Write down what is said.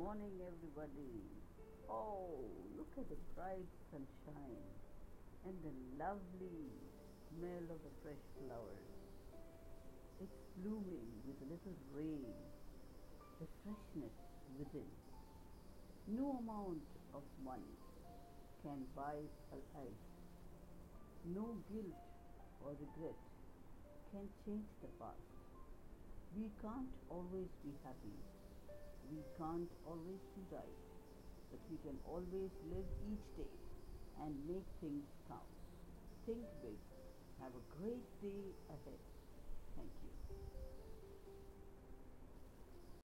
morning, everybody. Oh, look at the bright sunshine and the lovely smell of the fresh flowers. It's blooming with a little rain, the freshness within. No amount of money can buy a life. No guilt or regret can change the past. We can't always be happy. We can't always right. But we can always live each day and make things count. Think big. Have a great day ahead.